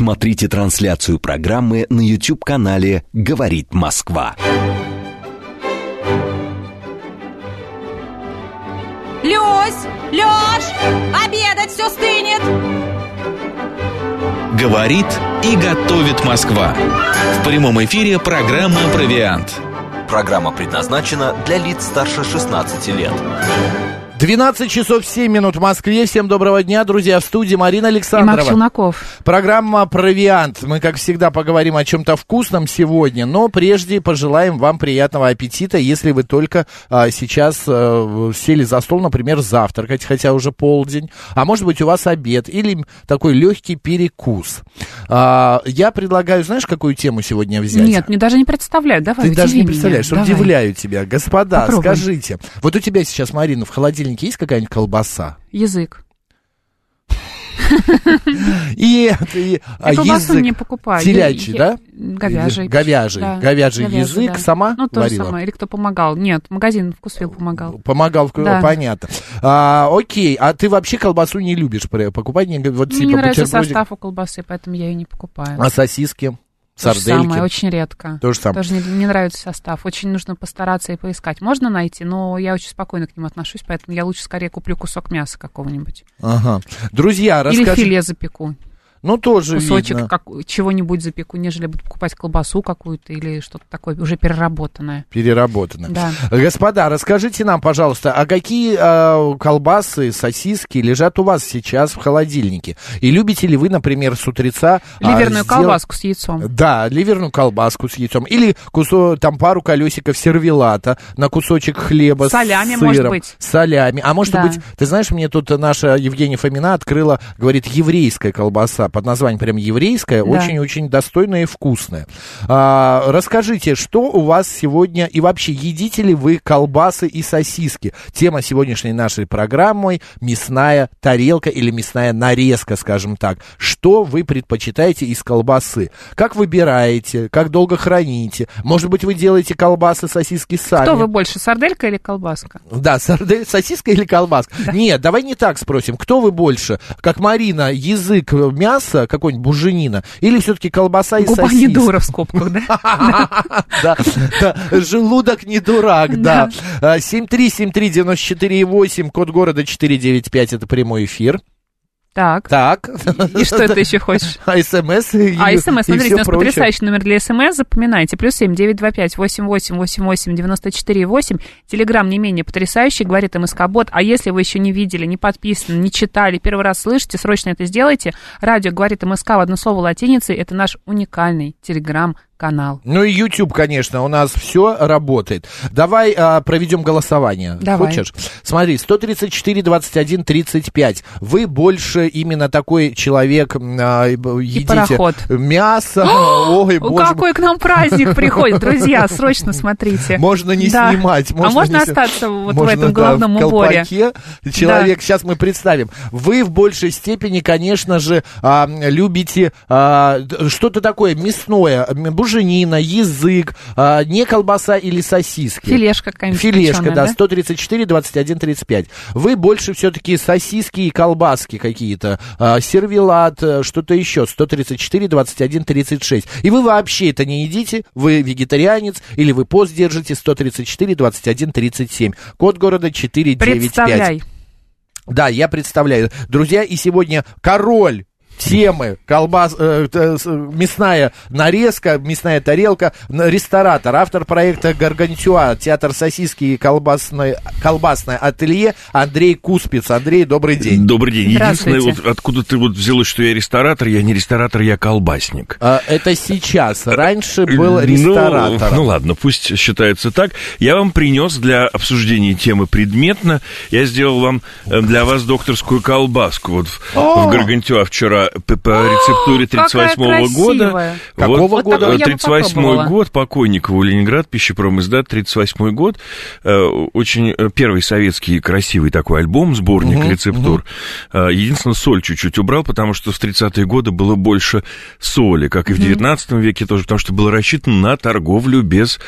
Смотрите трансляцию программы на YouTube-канале «Говорит Москва». Люсь! Лёш! Обедать все стынет! Говорит и готовит Москва. В прямом эфире программа «Провиант». Программа предназначена для лиц старше 16 лет. 12 часов 7 минут в Москве. Всем доброго дня, друзья. В студии Марина Александрова. И Марк Челноков. Программа «Провиант». Мы, как всегда, поговорим о чем-то вкусном сегодня, но прежде пожелаем вам приятного аппетита, если вы только а, сейчас а, сели за стол, например, завтракать, хотя уже полдень, а может быть у вас обед или такой легкий перекус. А, я предлагаю, знаешь, какую тему сегодня взять? Нет, мне даже не представляю. Давай, Ты даже не меня. представляешь, Давай. удивляю тебя. Господа, Попробуй. скажите, вот у тебя сейчас, Марина, в холодильнике есть какая-нибудь колбаса? Язык. И, и а, колбасу язык не покупаю. телячий, да? Говяжий. Говяжий. Да, Говяжий язык да. сама Ну, то же варила? самое. Или кто помогал. Нет, магазин вкусвил помогал. Помогал, Да. понятно. А, окей, а ты вообще колбасу не любишь покупать? Не, вот Мне типа не нравится бутербродик? состав у колбасы, поэтому я ее не покупаю. А сосиски? То же Сардельки? самое, очень редко. То же самое. Тоже не, не нравится состав. Очень нужно постараться и поискать. Можно найти, но я очень спокойно к нему отношусь, поэтому я лучше скорее куплю кусок мяса какого-нибудь. Ага. Друзья, Или расскажи. филе запеку. Ну, тоже Кусочек видно. как, чего-нибудь запеку, нежели буду покупать колбасу какую-то или что-то такое уже переработанное. Переработано. Да. Господа, расскажите нам, пожалуйста, а какие э, колбасы, сосиски лежат у вас сейчас в холодильнике? И любите ли вы, например, с утреца... а, Ливерную сделать- колбаску с яйцом. Да, ливерную колбаску с яйцом. Или кусо, там пару колесиков сервелата на кусочек хлеба Солями, с сыром. может быть. Солями. А может Да. быть, ты знаешь, мне тут наша Евгения Фомина открыла, говорит, еврейская колбаса под названием прям еврейская, Да. очень-очень достойная и вкусная. А, расскажите, что у вас сегодня и вообще едите ли вы колбасы и сосиски? Тема сегодняшней нашей программы мясная тарелка или мясная нарезка, скажем так. Что вы предпочитаете из колбасы? Как выбираете? Как долго храните? Может быть, вы делаете колбасы, сосиски сами? Кто вы больше, сарделька или колбаска? Да, сардель, сосиска или колбаска? Нет, давай не так спросим. Кто вы больше? Как Марина, язык, э, мясо, какой-нибудь буженина? Или все-таки колбаса и Губа сосиска? не дура в скобках, да? Да, желудок не дурак, да. А, 7373948, код города 495, это прямой эфир. Так. Так. И что ты еще хочешь? А смс и А, смс, и смотрите, у нас прочее. потрясающий номер для смс, запоминайте. Плюс семь, девять, два, пять, восемь, восемь, восемь, восемь, девяносто четыре, восемь. Телеграмм не менее потрясающий, говорит МСК Бот. А если вы еще не видели, не подписаны, не читали, первый раз слышите, срочно это сделайте. Радио говорит МСК в одно слово латиницей. Это наш уникальный телеграм-канал. Ну и YouTube, конечно, у нас все работает. Давай а, проведем голосование. Давай. Хочешь? Смотри, 134, 21, 35. Вы больше именно такой человек, а, и едите пароход. мясо. Ой, боже. Какой к нам праздник приходит, друзья, срочно смотрите. Можно не Да. снимать. а можно не с- остаться вот в можно, этом да, головном в уборе? Человек, сейчас мы представим. Вы в большей степени, конечно же, а, любите а, что-то такое мясное, буженина, язык, а, не колбаса или сосиски. Филешка какая-нибудь Филешка, да, да? 134, 21, 35. Вы больше все-таки сосиски и колбаски какие-то, а, сервелат, э, что-то еще, 134, 21, 36. И вы вообще это не едите, вы вегетарианец, или вы пост держите, 134, 21, 37. Код города 495. Представляй. Да, я представляю. Друзья, и сегодня король темы колбас, э, с- мясная нарезка, мясная тарелка, ресторатор, автор проекта Гаргантюа, театр сосиски и колбасное, колбасное ателье Андрей Куспиц. Андрей, добрый день. Добрый день. Единственное, вот откуда ты вот взялось, что я ресторатор, я не ресторатор, я колбасник. А, Это сейчас. Раньше был Ну, ресторатор. Ну, ладно, пусть считается так. Я вам принес для обсуждения темы предметно. Я сделал вам э, для вас докторскую колбаску. Вот в, в Гаргантюа вчера п- по рецептуре какая 38 года. Какого Вот, года? Вот такую я бы 38 попробовала. год, Покойникову, Ленинград, пищепром издат, 38 год. Э, Очень э, первый советский красивый такой альбом, сборник рецептур. Э, Единственное, соль чуть-чуть убрал, потому что в 30-е годы было больше соли, как и в 19 веке тоже, потому что было рассчитано на торговлю без,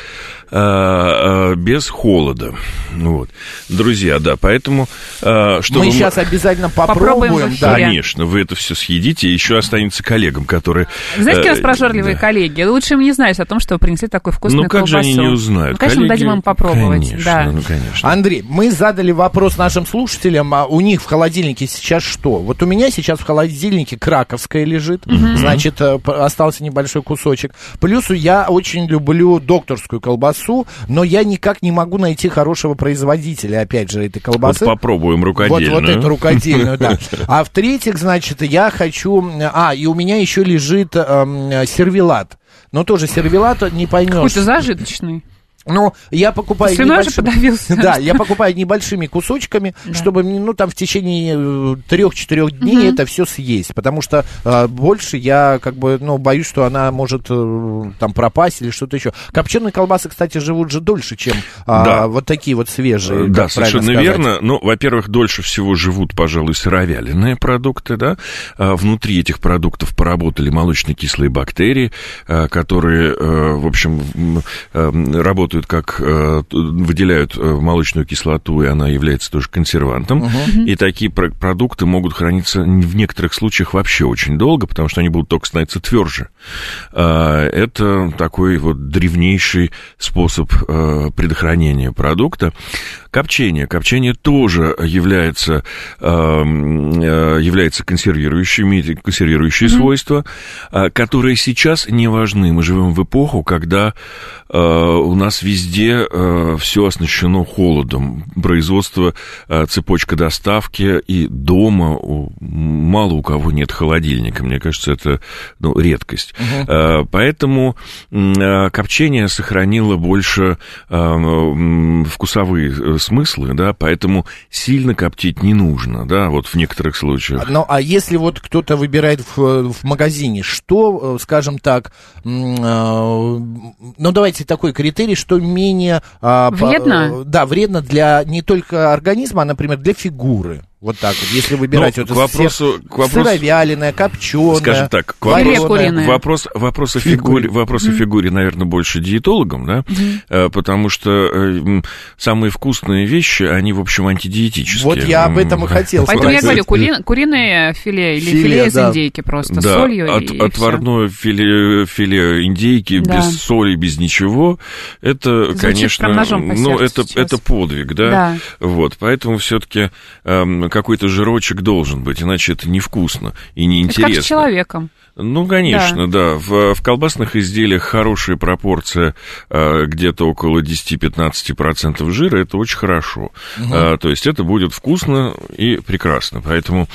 без холода. Вот. Друзья, да, поэтому... э, Что Мы сейчас обязательно Попробуем попробуем. да. Конечно, вы это все съедите съедите, и еще останется коллегам, которые... Знаете, какие у нас э, прожорливые да. коллеги? Лучше им не знать о том, что вы принесли такую вкусную Ну как же они колбасу. не узнают? Ну, конечно, мы Коллеги- дадим им попробовать. Конечно, да. ну конечно. Андрей, мы задали вопрос нашим слушателям, а у них в холодильнике сейчас что? Вот у меня сейчас в холодильнике краковская лежит, значит, э, остался небольшой кусочек. Плюс я очень люблю докторскую колбасу, но я никак не могу найти хорошего производителя, опять же, этой Вот колбасы. попробуем Вот, рукодельную. вот эту рукодельную, да. А в-третьих, значит, я хочу... А, и у меня еще лежит эм, сервелат. Но тоже сервелат не поймешь. Какой-то зажиточный. Ну, я покупаю Слюной небольшими- подавился. Да, я покупаю небольшими кусочками, Да. чтобы, ну, там в течение э, трех-четырех дней это все съесть, потому что э, больше я, как бы, ну, боюсь, что она может э, там пропасть или что-то еще. Копченые колбасы, кстати, живут же дольше, чем а, Да. вот такие вот свежие. Да, как правильно совершенно сказать. верно. Ну, во-первых, дольше всего живут, пожалуй, сыровяленые продукты, да. А Внутри этих продуктов поработали молочно-кислые бактерии, а, которые, э, в общем, э, работают как, э, выделяют э, молочную кислоту, и она является тоже консервантом. И такие про- продукты могут храниться в некоторых случаях вообще очень долго, потому что они будут только становиться тверже. А, Это такой вот древнейший способ э, предохранения продукта. Копчение. Копчение тоже является, является консервирующим, имеет консервирующие свойства, э, которые сейчас не важны. Мы живем в эпоху, когда у нас везде все оснащено холодом. Производство, э, цепочка доставки и дома мало у кого нет холодильника. Мне кажется, это ну, редкость. Э, Поэтому э, копчение сохранило больше э, вкусовые э, смыслы, да, поэтому сильно коптить не нужно, да, вот в некоторых случаях. Ну, а если вот кто-то выбирает в, в магазине, что, э, скажем так, э, ну, давайте такой критерий, что менее... а, Вредно? э, да, вредно для не только организма, а, например, для фигуры. Вот так вот, если выбирать Ну, вот к вопросу- к вопросу- сыровяленое, копченое, Скажем так, к вопросу, вопрос, вопрос, о фигуре, вопрос о фигуре, наверное, больше диетологам, да, Э, потому что э, самые вкусные вещи, они, в общем, антидиетические. Вот я об этом и хотел Поэтому я говорю, кури- куриное филе или Филе, филе, из да. индейки просто с Да, солью от- и отварное филе, филе индейки Да. без соли, без ничего, это, Звучит конечно, прям ножом по ну, это, сейчас. это подвиг, да? Да. Вот, поэтому все-таки какой-то жирочек должен быть, иначе это невкусно и Это неинтересно. как с человеком. Ну, конечно, да. В, в колбасных изделиях хорошая пропорция, э, где-то около 10-15% жира, это очень хорошо. Э, то есть это будет вкусно и прекрасно. Поэтому,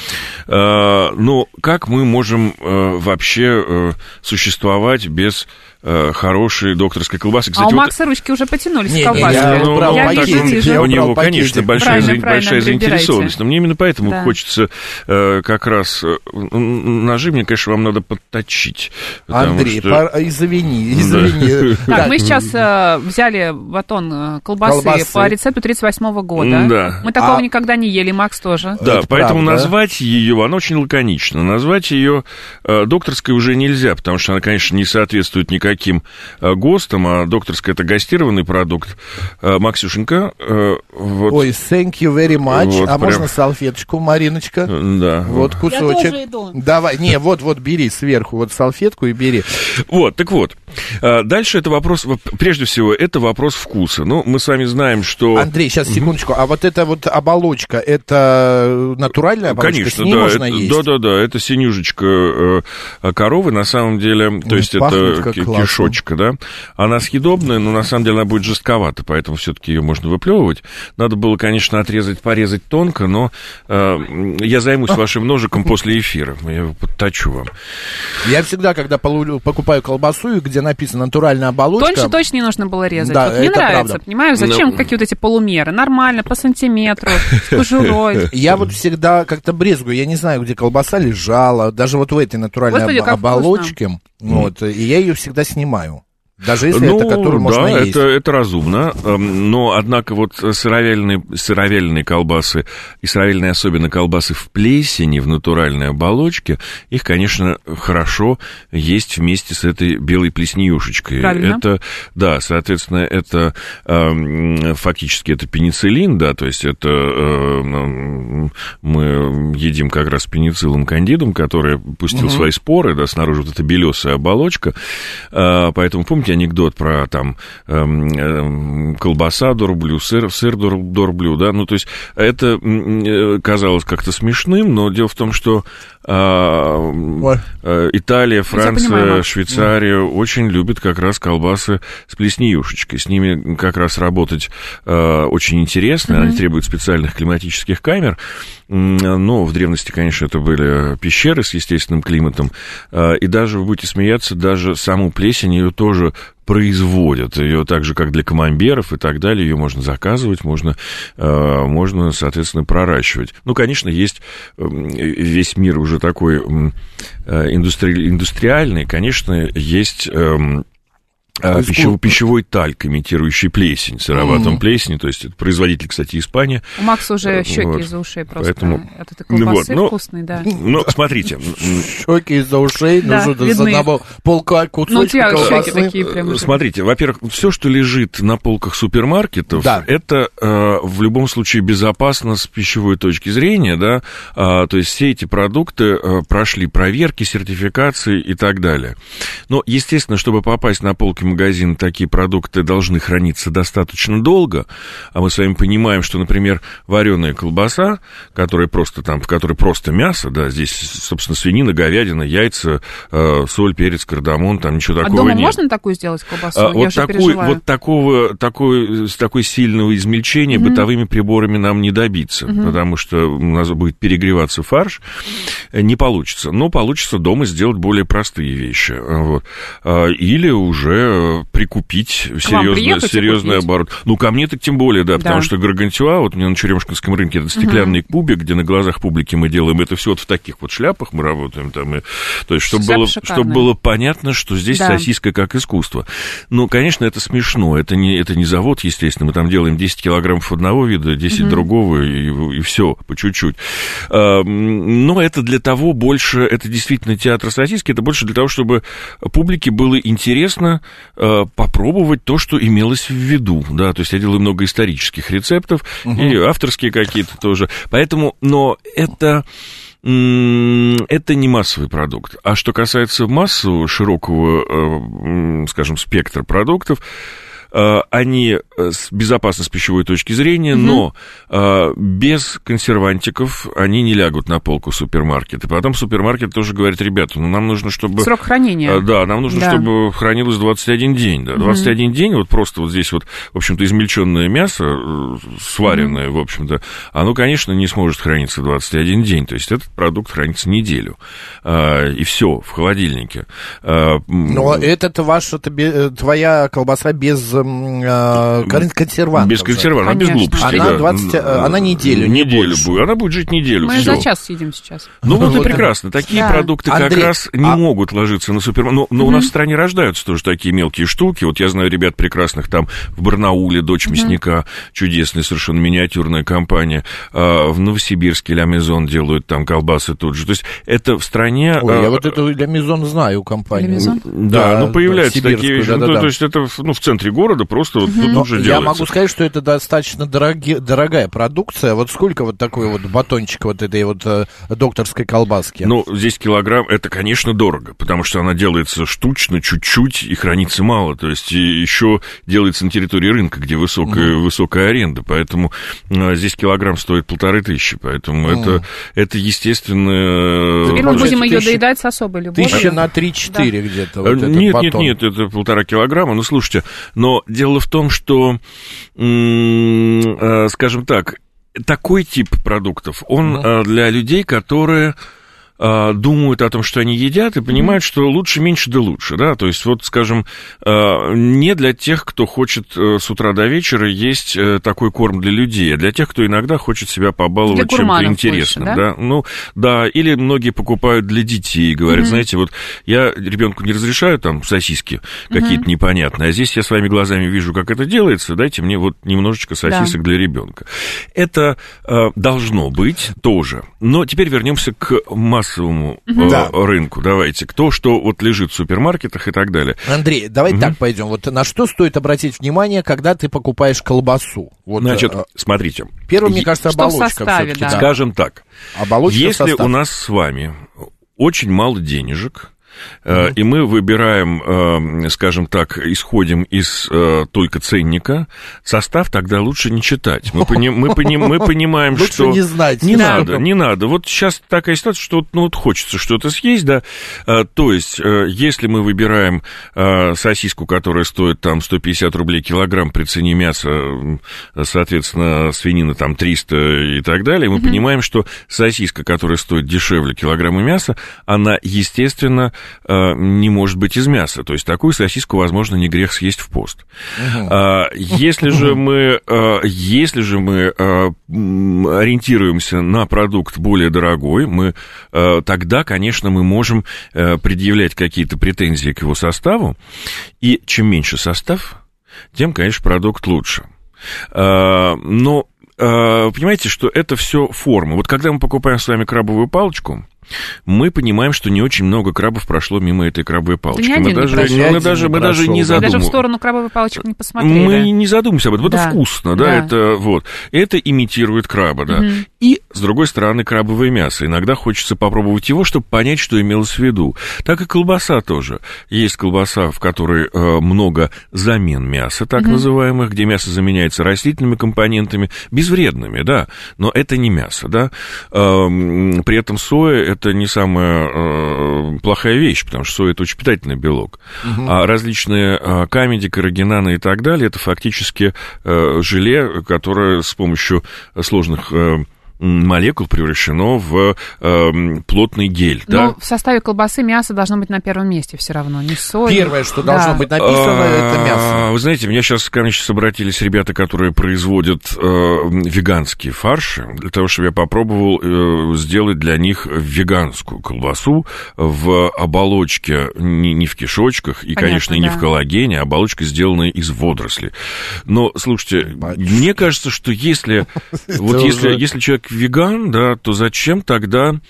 э, ну, как мы можем э, вообще существовать без э, хорошей докторской колбасы? а у вот- Макса ручки уже потянулись Не, не, колбаске. я убрал я пакетик, вижу, вижу. я у него, пакетик. конечно, большая, Правильно, правильно, большая прибирайте. заинтересованность. Но мне именно поэтому Да. хочется э, как раз... э, ножи мне, конечно, вам надо подточить. Андрей, что- пор- извини, извини. Так, мы сейчас э, взяли батон э, колбасы, Колбасы. по рецепту 38 года. Да. Мы такого А- никогда не ели, Макс тоже. Да, Это поэтому правда. назвать ее, она очень лаконична. Назвать ее э, докторской уже нельзя, потому что она, конечно, не соответствует никаким э, ГОСТам, а докторская это гостированный продукт. Э, Максюшенька, э, вот, Ой, thank you very much. Вот а прям. можно салфеточку, Мариночка? да. Вот кусочек. Давай, не, вот, вот бери сверху вот салфетку и бери. Вот, так вот. Дальше это вопрос, во- прежде всего, это вопрос вкуса. Ну, мы с вами знаем, что... Андрей, сейчас секундочку. А вот эта вот оболочка, это натуральная оболочка? Конечно, С ней да, можно это, есть? да, да, да, это синюшечка коровы, на самом деле, то Ой, есть это как. Кишочка, да. Она съедобная, но на самом деле она будет жестковата, поэтому все-таки ее можно выплевывать. Надо было, конечно, отрезать, порезать тонко, но э, я займусь вашим ножиком после эфира, я его подточу вам. Я всегда, когда покупаю колбасу, где написано натуральная оболочка... Тоньше точно не нужно было резать. Да, вот мне это нравится, правда. понимаешь, зачем Ну. какие вот эти полумеры? Нормально, по сантиметру, с кожурой. Я вот всегда как-то брезгую, я не знаю, где колбаса лежала, даже вот в этой натуральной оболочке, вот, и я ее всегда снимаю. Даже если ну, это, который можно да, есть. это, это разумно. Эм, Но, однако, вот сыровяленые, сыровяленые колбасы и сыровяленые особенно колбасы в плесени, в натуральной оболочке, их, конечно, хорошо есть вместе с этой белой плеснеюшечкой. Правильно. Это, да, соответственно, это эм, фактически это пенициллин, да, то есть это эм, мы едим как раз пенициллум кандидум, который пустил свои споры, да, снаружи вот эта белесая оболочка. А, Поэтому помните анекдот про там эм, эм, колбаса до рублю, сыр, сыр до, да? Ну, то есть это э, казалось как-то смешным, но дело в том, что Италия, Франция. Швейцария очень любят как раз колбасы с плеснеюшечкой. С ними как раз работать э, очень интересно, они требуют специальных климатических камер. Но в древности, конечно, это были пещеры с естественным климатом. Э, И даже, вы будете смеяться, даже саму плесень ее тоже производят. Ее так же, как для камамберов и так далее, ее можно заказывать, можно, э, можно, соответственно, проращивать. Ну, конечно, есть м, весь мир уже такой э, индустри- индустриальный, конечно, есть... эм, а, пищевой, пищевой тальк, имитирующий плесень, сыроватом плесени, то есть это производитель, кстати, Испания. У Макса уже Э, щеки вот. из-за ушей просто Поэтому- от этой колбасы вот, ну, вкусной, да. Ну, смотрите, Щеки из-за ушей, Да, ну за одного полка Ну, у тебя кусочка щеки такие прям. уже. Смотрите, во-первых, все, что лежит на полках супермаркетов, Да. это э, в любом случае безопасно с пищевой точки зрения, да, А, то есть все эти продукты э, прошли проверки, сертификации и так далее. Но, естественно, чтобы попасть на полки магазина, такие продукты должны храниться достаточно долго, а мы с вами понимаем, что, например, вареная колбаса, которая просто там, в которой просто мясо, да, здесь, собственно, свинина, говядина, яйца, э, соль, перец, кардамон, там ничего А такого дома нет. можно такую сделать колбасу? А, Я вот, такой, вот такого, такой, с такой сильного измельчения бытовыми приборами нам не добиться, потому что у нас будет перегреваться фарш, э, не получится. Но получится дома сделать более простые вещи. Вот. А, Или уже э, прикупить и серьезный купить? оборот. Ну, ко мне так тем более, да, Да. потому что Гаргантюа, вот у меня на Черемшинском рынке, это стеклянный кубик, где на глазах публики мы делаем это все вот в таких вот шляпах мы работаем там. И, то есть, чтобы было, чтобы было понятно, что здесь Да. сосиска как искусство. Ну, конечно, это смешно. Это не, это не завод, естественно. Мы там делаем 10 килограммов одного вида, 10 другого, и, и все, по чуть-чуть. А, Но это для того больше, это действительно театр сосиски, это больше для того, чтобы публике было интересно а, попробовать то, что имелось в виду. Да, то есть я делаю много исторических рецептов, и авторские какие-то тоже. Поэтому, но это... Это не массовый продукт. А что касается массового, широкого, э, скажем, спектра продуктов, э, они э, с безопасны с пищевой точки зрения, но э, без консервантиков они не лягут на полку супермаркета. Потом супермаркет тоже говорит, ребята, ну нам нужно, чтобы... Срок хранения. Да, нам нужно, Да. чтобы хранилось 21 день. Да. 21 день, вот просто вот здесь вот, в общем-то, измельченное мясо, э, сваренное, в общем-то, оно, конечно, не сможет храниться 21 день. То есть этот продукт хранится неделю. И все, в холодильнике. Но это ваш, это бе- э, твоя колбаса без э, консервантов. без же. консервантов, без глупости. Она да. 20, э, она неделю, не Неделю больше. будет. Она будет жить неделю. Мы всё. за час съедим сейчас. Ну вот и прекрасно. Такие Да. продукты как Андрей, раз не а- могут ложиться на супермаркет. Но, но у нас в стране рождаются тоже такие мелкие штуки. Вот я знаю ребят прекрасных там в Барнауле, дочь мясника, чудесная, совершенно миниатюрная компания. А, в Новосибирске Ля Мезон делают там колбасы тут же. То есть это в стране... Ой, а, я вот эту для Мизон знаю компанию. Мизон? Да, ну появляются такие вещи. Ну, да-да-да. то есть это ну, в центре города просто вот тут Но уже я делается. могу сказать, что это достаточно дороги- дорогая продукция. Вот сколько вот такой вот батончик вот этой вот э, докторской колбаски? Ну, здесь килограмм, это, конечно, дорого, потому что она делается штучно, чуть-чуть, и хранится мало. То есть еще делается на территории рынка, где высокая, высокая аренда. Поэтому а, здесь килограмм стоит полторы тысячи. Поэтому это, это естественно... Теперь мы будем ее тысяча- доедать с особой любовью. Тысяча на 3-4 где-то вот Э, этот нет, батон. нет, нет, это полтора килограмма. Ну, слушайте, но дело в том, что, э, скажем так, такой тип продуктов, он э, для людей, которые думают о том, что они едят, и понимают, что лучше меньше да лучше, да, то есть вот, скажем, а, не для тех, кто хочет э, с утра до вечера есть э, такой корм для людей, а для тех, кто иногда хочет себя побаловать чем-то интересным, больше, да? да, ну, да, или многие покупают для детей, говорят, знаете, вот я ребенку не разрешаю там сосиски какие-то непонятные, а здесь я своими глазами вижу, как это делается, дайте мне вот немножечко сосисок для ребенка. Это э, должно быть тоже. Но теперь вернемся к массовому э, Да. рынку. Давайте. Кто что вот лежит в супермаркетах и так далее. Андрей, давай так пойдем. Вот на что стоит обратить внимание, когда ты покупаешь колбасу? Вот, Значит, э, смотрите. первым, мне кажется, что в оболочка составе, да. Скажем так, Оболочка, если у нас с вами очень мало денежек, э, и мы выбираем, э, скажем так, исходим из э, только ценника, состав тогда лучше не читать. Мы, пони- мы, пони- мы понимаем, Лучше что... не знать. Не Да. надо, не надо. Вот сейчас такая ситуация, что ну, вот хочется что-то съесть, да. То есть, если мы выбираем сосиску, которая стоит там 150 рублей килограмм при цене мяса, соответственно, свинина там 300 и так далее, мы понимаем, что сосиска, которая стоит дешевле килограмма мяса, она, естественно, а, не может быть из мяса. То есть, такую сосиску, возможно, не грех съесть в пост. А, Если же мы, а, если же мы м, ориентируемся на продукт более дорогой, мы тогда, конечно, мы можем предъявлять какие-то претензии к его составу, и чем меньше состав, тем, конечно, продукт лучше. Но понимаете, что это все форма. Вот когда мы покупаем с вами крабовую палочку, мы понимаем, что не очень много крабов прошло мимо этой крабовой палочки. мы даже, мы не мы даже не в задумываемся. сторону крабовых палочек не посмотрели. Мы не задумываемся об этом. Да. Это вкусно, да, Да. это вот. Это имитирует краба, да. И, с другой стороны, крабовое мясо. Иногда хочется попробовать его, чтобы понять, что имелось в виду. Так и колбаса тоже. Есть колбаса, в которой э, много замен мяса, так называемых, где мясо заменяется растительными компонентами, безвредными, да, но это не мясо, да. Эм, При этом соя это не самая э, плохая вещь, потому что соя это очень питательный белок. А различные э, камеди, каррагинаны и так далее, это фактически э, желе, которое с помощью сложных молекул превращено в э, плотный гель, Но да. в составе колбасы мясо должно быть на первом месте все равно, не соль. Первое, что Да. должно быть написано, это мясо. А, Вы знаете, меня сейчас ко мне сейчас обратились ребята, которые производят э, веганские фарши, для того, чтобы я попробовал э, сделать для них веганскую колбасу в оболочке, не, не в кишочках, и, Понятно, конечно, и не да. в коллагене, а оболочка сделанная из водорослей. Но, слушайте, мне кажется, что если, вот если, если человек веган, да, то зачем тогда...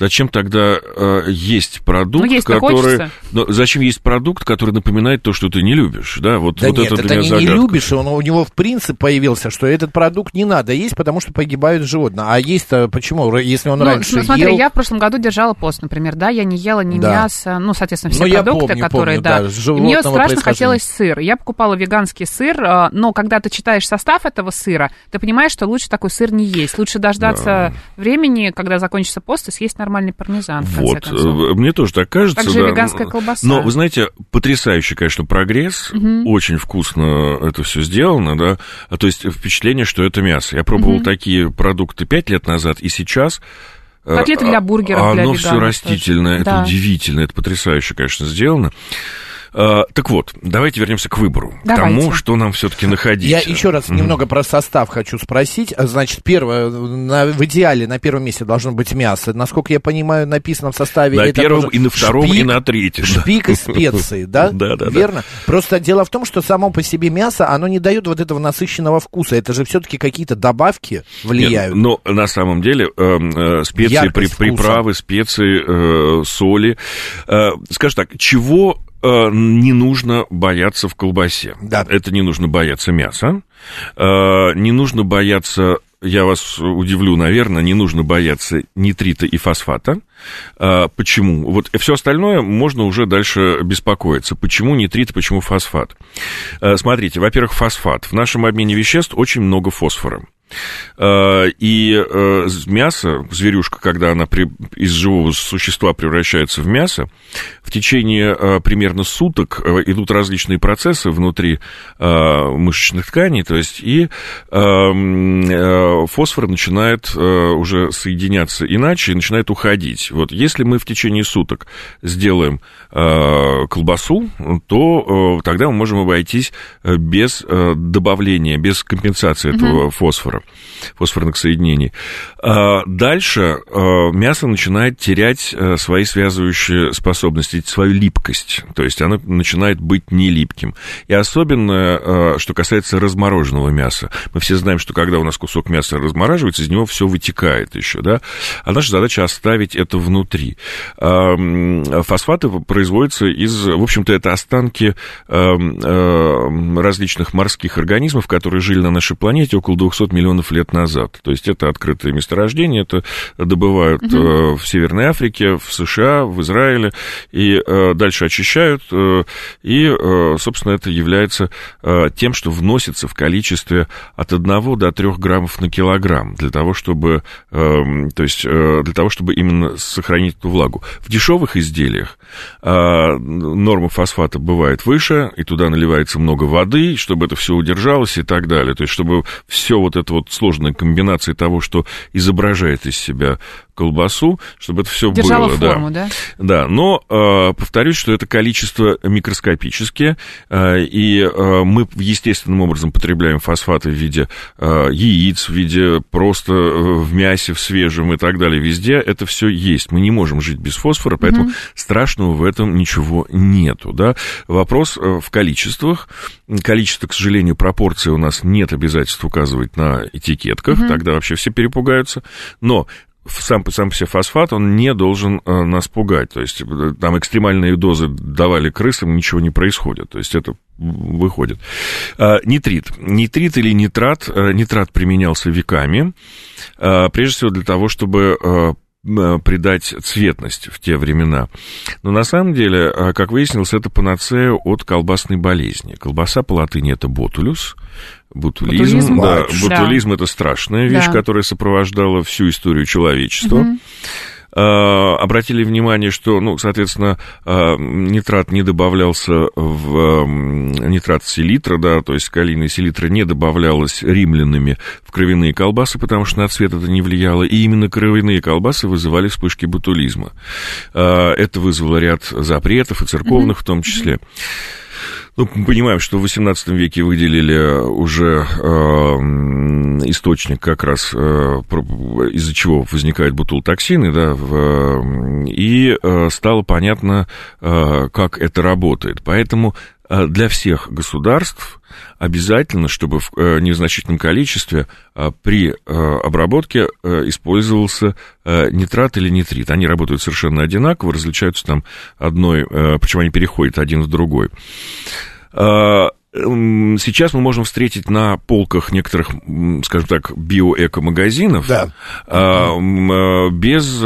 Зачем тогда э, есть продукт, Ну, есть-то который... Но зачем есть продукт, который напоминает то, что ты не любишь, да? Вот, Да вот нет, это это не, не загадка. любишь, он, у него в принцип появился, что этот продукт не надо есть, потому что погибают животные. А есть-то почему? Если он Ну, раньше см- смотри, ел... я в прошлом году держала пост, например, да, я не ела ни Да. мяса, ну, соответственно, все Ну, продукты, помню, которые, помню, да. да, и мне страшно хотелось сыр. Я покупала веганский сыр, а, но когда ты читаешь состав этого сыра, ты понимаешь, что лучше такой сыр не есть. Лучше дождаться времени, когда закончится пост, и съесть нормальный пармезан, Вот, э, мне тоже так кажется. Также да. веганская колбаса. Но, вы знаете, потрясающий, конечно, прогресс. Очень вкусно это все сделано, да. А, То есть впечатление, что это мясо. Я пробовал такие продукты пять лет назад, и сейчас... э, Котлеты для бургеров, для Оно все тоже. растительное, это Да. удивительно, это потрясающе, конечно, сделано. А, Так вот, давайте вернемся к выбору, к тому, что нам все-таки находить. Я еще раз немного про состав хочу спросить. Значит, первое, на- в идеале на первом месте должно быть мясо. Насколько я понимаю, написано в составе... На это первом и на втором, и шпик, на третьем. да. Шпик и специи, да? Да, да. Верно? Просто дело в том, что само по себе мясо, оно не дает вот этого насыщенного вкуса. Это же все-таки какие-то добавки влияют. Нет, но на самом деле э, э, специи, при- приправы, специи, э, соли. Э, скажем так, чего э, не нужно бояться в колбасе? Да. Это не нужно бояться мяса, э, не нужно бояться я вас удивлю, наверное, не нужно бояться нитрита и фосфата. А, почему? Вот все остальное можно уже дальше беспокоиться. Почему нитрит, почему фосфат? Смотрите, во-первых, фосфат. В нашем обмене веществ очень много фосфора. Э, и э, мясо, зверюшка, когда она при, из живого существа превращается в мясо, в течение э, примерно суток идут различные процессы внутри мышечных тканей, то есть и фосфор начинает уже соединяться иначе и начинает уходить. Вот если мы в течение суток сделаем колбасу, то тогда мы можем обойтись без добавления, без компенсации этого mm-hmm. фосфора фосфорных соединений. А дальше а, мясо начинает терять а, свои связывающие способности, свою липкость. То есть оно начинает быть не липким. И особенно, что касается размороженного мяса. Мы все знаем, что когда у нас кусок мяса размораживается, из него все вытекает еще, да? А наша задача оставить это внутри. Фосфаты производятся из, в общем-то, это останки различных морских организмов, которые жили на нашей планете около 200 миллионов лет назад. То есть это открытое месторождение, это добывают угу. в Северной Африке, в США, в Израиле, и э, дальше очищают, э, и, собственно, это является тем, что вносится в количестве от 1 до 3 граммов на килограмм, для того, чтобы, эм, то есть, для того, чтобы именно сохранить эту влагу. В дешевых изделиях норма фосфата бывает выше, и туда наливается много воды, чтобы это все удержалось и так далее. То есть, чтобы все вот это вот сложная комбинация того, что изображает из себя колбасу, чтобы это все Держала было. форму, да? Да, да но э, повторюсь, что это количество микроскопические, э, и э, мы естественным образом потребляем фосфаты в виде яиц, в виде просто в мясе, в свежем и так далее. Везде это все есть. Мы не можем жить без фосфора, поэтому угу. страшного в этом ничего нету. Да? Вопрос в количествах. Количество, к сожалению, пропорции у нас нет обязательств указывать на этикетках, угу. тогда вообще все перепугаются. Но сам, сам по себе фосфат, он не должен э, нас пугать. То есть э, там экстремальные дозы давали крысам, ничего не происходит. То есть это выходит. А, нитрит. Нитрит или нитрат. Э, нитрат применялся веками, прежде всего для того, чтобы придать цветность в те времена. Но на самом деле, как выяснилось, это панацея от колбасной болезни. Колбаса по латыни это ботулюс, Бутулизм, Бутулизм да, бутулизм это страшная вещь, да. которая сопровождала всю историю человечества. Угу. Uh, обратили внимание, что, ну, соответственно, uh, нитрат не добавлялся в uh, нитрат селитра, да, то есть калийная селитра не добавлялась римлянами в кровяные колбасы, потому что на цвет это не влияло, и именно кровяные колбасы вызывали вспышки ботулизма. Это вызвало ряд запретов, и церковных mm-hmm. в том числе. Mm-hmm. Ну, мы понимаем, что в XVIII веке выделили уже э, источник как раз, э, из-за чего возникают бутултоксины, да, в, э, и э, стало понятно, э, как это работает. Поэтому э, для всех государств обязательно, чтобы в э, незначительном количестве при обработке использовался нитрат или нитрит. Они работают совершенно одинаково, различаются там одной, почему они переходят один в другой. Сейчас мы можем встретить на полках некоторых, скажем так, биоэко-магазинов да. без,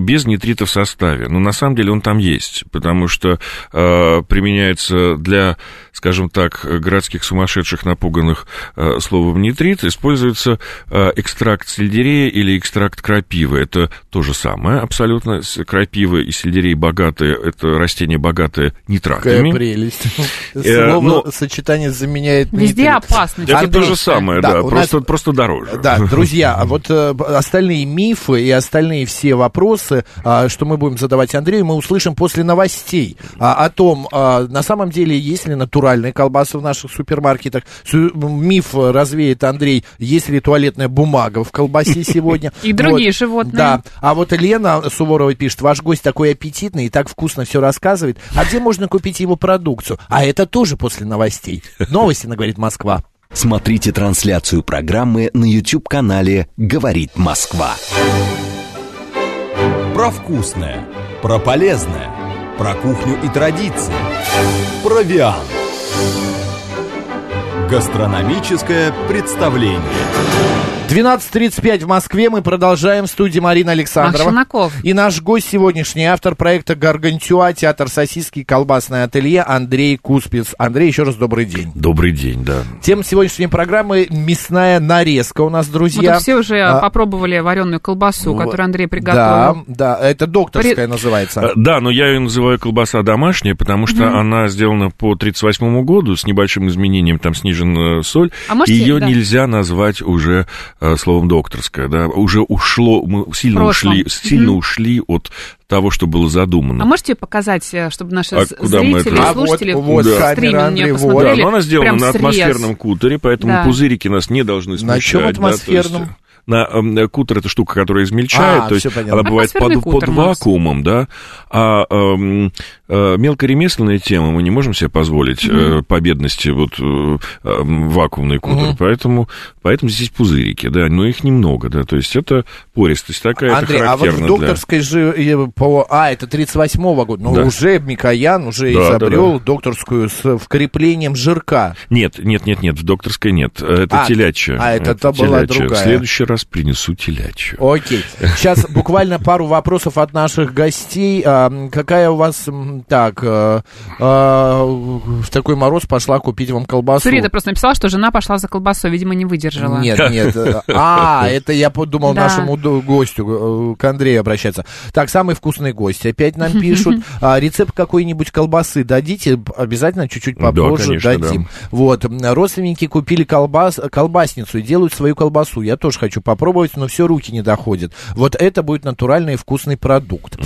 без нитритов в составе. Но на самом деле он там есть, потому что применяется для скажем так, городских сумасшедших, напуганных э, словом нитрит, используется э, экстракт сельдерея или экстракт крапивы. Это то же самое абсолютно. Крапива и сельдерей богатые, это растения богатые нитратами. Какая прелесть. Э, Слово но... сочетание заменяет Везде опасно. Это то же самое, да, просто, просто дороже. Да, друзья, а вот остальные мифы и остальные все вопросы, а, что мы будем задавать Андрею, мы услышим после новостей а, о том, на самом деле, есть ли натуральный натуральные колбасы в наших супермаркетах. Миф развеет Андрей, есть ли туалетная бумага в колбасе сегодня. И другие животные. Да. А вот Лена Суворова пишет, ваш гость такой аппетитный и так вкусно все рассказывает. А где можно купить его продукцию? А это тоже после новостей. Новости, говорит Москва. Смотрите трансляцию программы на YouTube-канале «Говорит Москва». Про вкусное, про полезное, про кухню и традиции, про Гастрономическое представление. 12.35 в Москве. Мы продолжаем в студии Марина Александрова. Челноков. И наш гость сегодняшний, автор проекта «Гаргантюа», театр сосиски и колбасное ателье Андрей Куспиц. Андрей, еще раз добрый день. Добрый день, да. Тема сегодняшней программы – мясная нарезка у нас, Мы друзья. тут все уже А, попробовали вареную колбасу, которую Андрей Да, приготовил. да, это докторская При- называется. Э, Да, но я ее называю колбаса домашняя, потому что она сделана по 38 году, с небольшим изменением, там снижена соль. А можете- Ее да. нельзя назвать уже э, словом докторская, да. Уже ушло, мы сильно ушли, сильно Мгм. ушли от того, что было задумано. А можете показать, э, чтобы наши А зрители это- и А вот- слушатели вот в камера, стриме Андрей, мне вот. Да, посмотрели? но она сделана прям на срез. атмосферном кутере, поэтому Да. пузырики нас не должны смущать. На чем да, то есть, атмосферном? На эм, кутер это штука, которая измельчает, А, то есть понятно. она бывает под, кутер, под вакуумом, да. А эм, э, мелкоремесленные темы мы не можем себе позволить э, по бедности вот э, эм, вакуумный кутер, поэтому поэтому здесь пузырики, да, но их немного, да, то есть это пористость такая, Андрей, это а вот в характерно для- докторской же э, по... А, это 38-го года. Ну, Да. уже Микоян уже Да, изобрел да, докторскую с вкреплением жирка. Нет, нет, нет, нет, в докторской нет. Это А, телячья. а это-то была телячья. другая. В следующий раз принесу телячью. Окей. Сейчас буквально пару вопросов от наших гостей. А, какая у вас, так, э, а, в такой мороз пошла купить вам колбасу? Сурида просто написала, что жена пошла за колбасой, видимо, не выдержала. Нет, нет. А, это я подумал Да. нашему гостю, э, к Андрею обращаться. Так, самый вкусный гость. Опять нам пишут. А, Рецепт какой-нибудь колбасы дадите? Обязательно чуть-чуть Да, попозже конечно, дадим. Вот. М, Родственники купили колбас, колбасницу и делают свою колбасу. Я тоже хочу попробовать, но все руки не доходят. Вот это будет натуральный и вкусный продукт.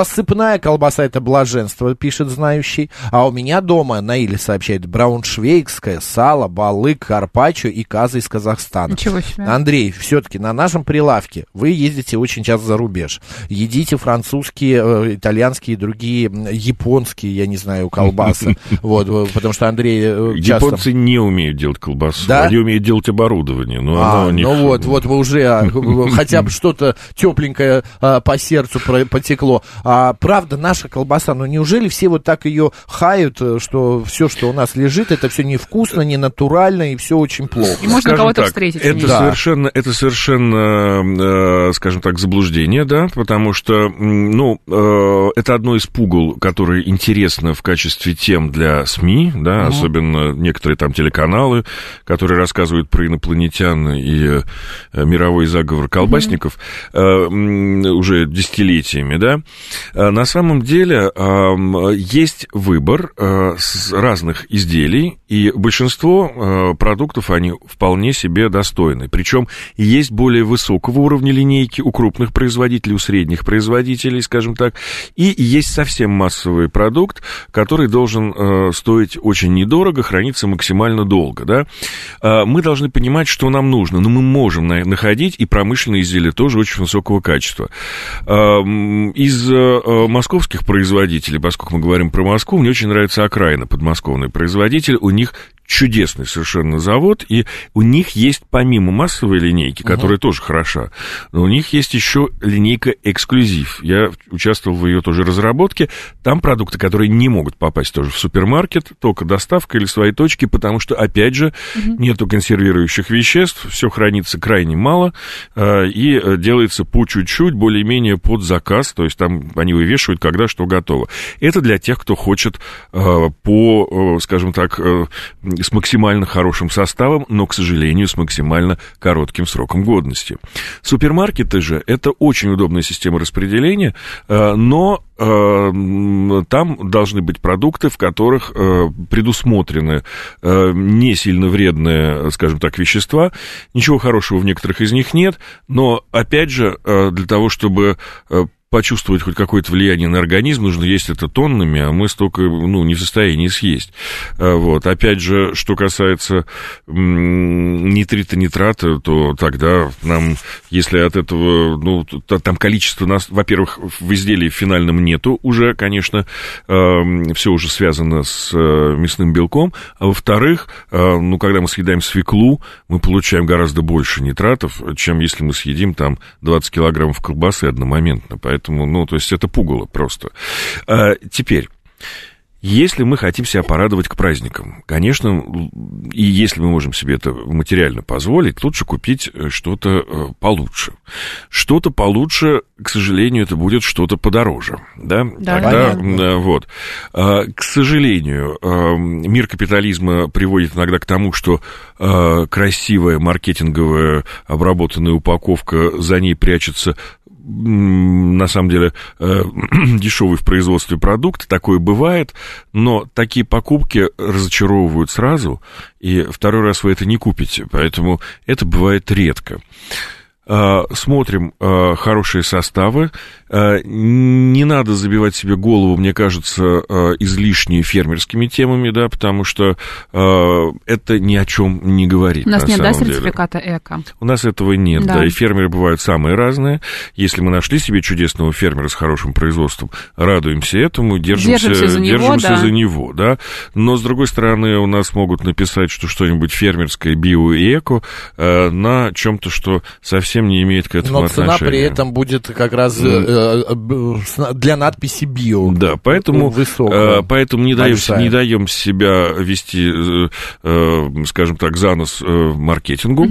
Посыпная колбаса это блаженство, пишет знающий. А у меня дома, Наиля сообщает, брауншвейгское сало, балык, карпаччо и каза из Казахстана. Ничего себе. Андрей, все-таки на нашем прилавке вы ездите очень часто за рубеж. Едите французские, э, итальянские, другие, японские, я не знаю, колбасы. Вот, э, потому что Андрей э, часто... Японцы не умеют делать колбасу, Да? они умеют делать оборудование, но А, оно них... ну вот, вот вы уже а, хотя бы что-то тепленькое а, по сердцу потекло. А правда, наша колбаса, ну неужели все вот так ее хают, э, что все, что у нас лежит, это все невкусно, не натурально и все очень плохо? И можно Скажем кого-то так, встретить. Это. Да. совершенно, это совершенно, э, скажем так, заблуждение, да, потому что, ну, э, это одно из пугал, которые интересно в качестве тем для СМИ, да, особенно некоторые там телеканалы, которые рассказывают про инопланетян и э, мировой заговор колбасников э, м, уже десятилетиями, да. Э, На самом деле есть выбор э, разных изделий, и большинство э, продуктов, они вполне себе достойны. Причем есть более высокого уровня линейки у крупных производителей, у средних производителей, скажем так, и есть совсем массовый продукт, который должен стоить очень недорого, храниться максимально долго, да. Мы должны понимать, что нам нужно, но мы можем на- находить и промышленные изделия тоже очень высокого качества. Из э, московских производителей, поскольку мы говорим про Москву, мне очень нравится окраина подмосковный производитель, у них чудесный совершенно завод, и у них есть помимо массовой линейки, которая тоже хороша, но у них есть еще линейка эксклюзив. Я участвовал в ее тоже разработке. Там продукты, которые не могут попасть тоже в супермаркет, только доставка или свои точки, потому что, опять же, нету консервирующих веществ, все хранится крайне мало, э, и э, делается по чуть-чуть, более-менее под заказ, то есть там они вывешивают, когда что готово. Это для тех, кто хочет э, по, э, скажем так, э, с максимально хорошим составом, но, к сожалению, с максимально коротким сроком годности. Супермаркеты же это очень удобная система распределения, э, но э, там должны быть продукты, в которых э, предусмотрены не сильно вредные, скажем так, вещества. Ничего хорошего в некоторых из них нет, но, опять же, для того, чтобы почувствовать хоть какое-то влияние на организм, нужно есть это тоннами, а мы столько, ну, не в состоянии съесть. А, Вот. Опять же, что касается нитрита, нитрата, то тогда нам, если от этого, ну, там количество нас, во-первых, в изделии финальном нету уже, конечно, все уже связано с э, мясным белком, а во-вторых, э, ну, когда мы съедаем свеклу, мы получаем гораздо больше нитратов, чем если мы съедим там 20 килограммов колбасы одномоментно. Поэтому, ну, то есть это пугало просто. А, теперь, Если мы хотим себя порадовать к праздникам, конечно, и если мы можем себе это материально позволить, лучше купить э, что-то э, получше. Что-то получше, к сожалению, это будет что-то подороже. Да, Да, Тогда, понятно. э, вот. А, К сожалению, мир капитализма приводит иногда к тому, что красивая маркетинговая обработанная упаковка, за ней прячется на самом деле э, дешевый в производстве продукт, такое бывает, но такие покупки разочаровывают сразу, и второй раз вы это не купите, поэтому это бывает редко. А, Смотрим а, хорошие составы. А, Не надо забивать себе голову, мне кажется, излишне фермерскими темами, да, потому что это ни о чем не говорит. У нас на нет, да, самом деле. сертификата эко? У нас этого нет, да. Да. и фермеры бывают самые разные. Если мы нашли себе чудесного фермера с хорошим производством, радуемся этому, держимся, Держимся за него, держимся да. за него, да. Но, с другой стороны, у нас могут написать, что что-нибудь фермерское, био и эко э, на чем-то, что совсем не имеет к этому Но цена отношения. при этом будет как раз э, э, для надписи био. Да, поэтому, Высокая. э, поэтому не даем, не даем себя вести, э, э, скажем так, за нос э, маркетингу,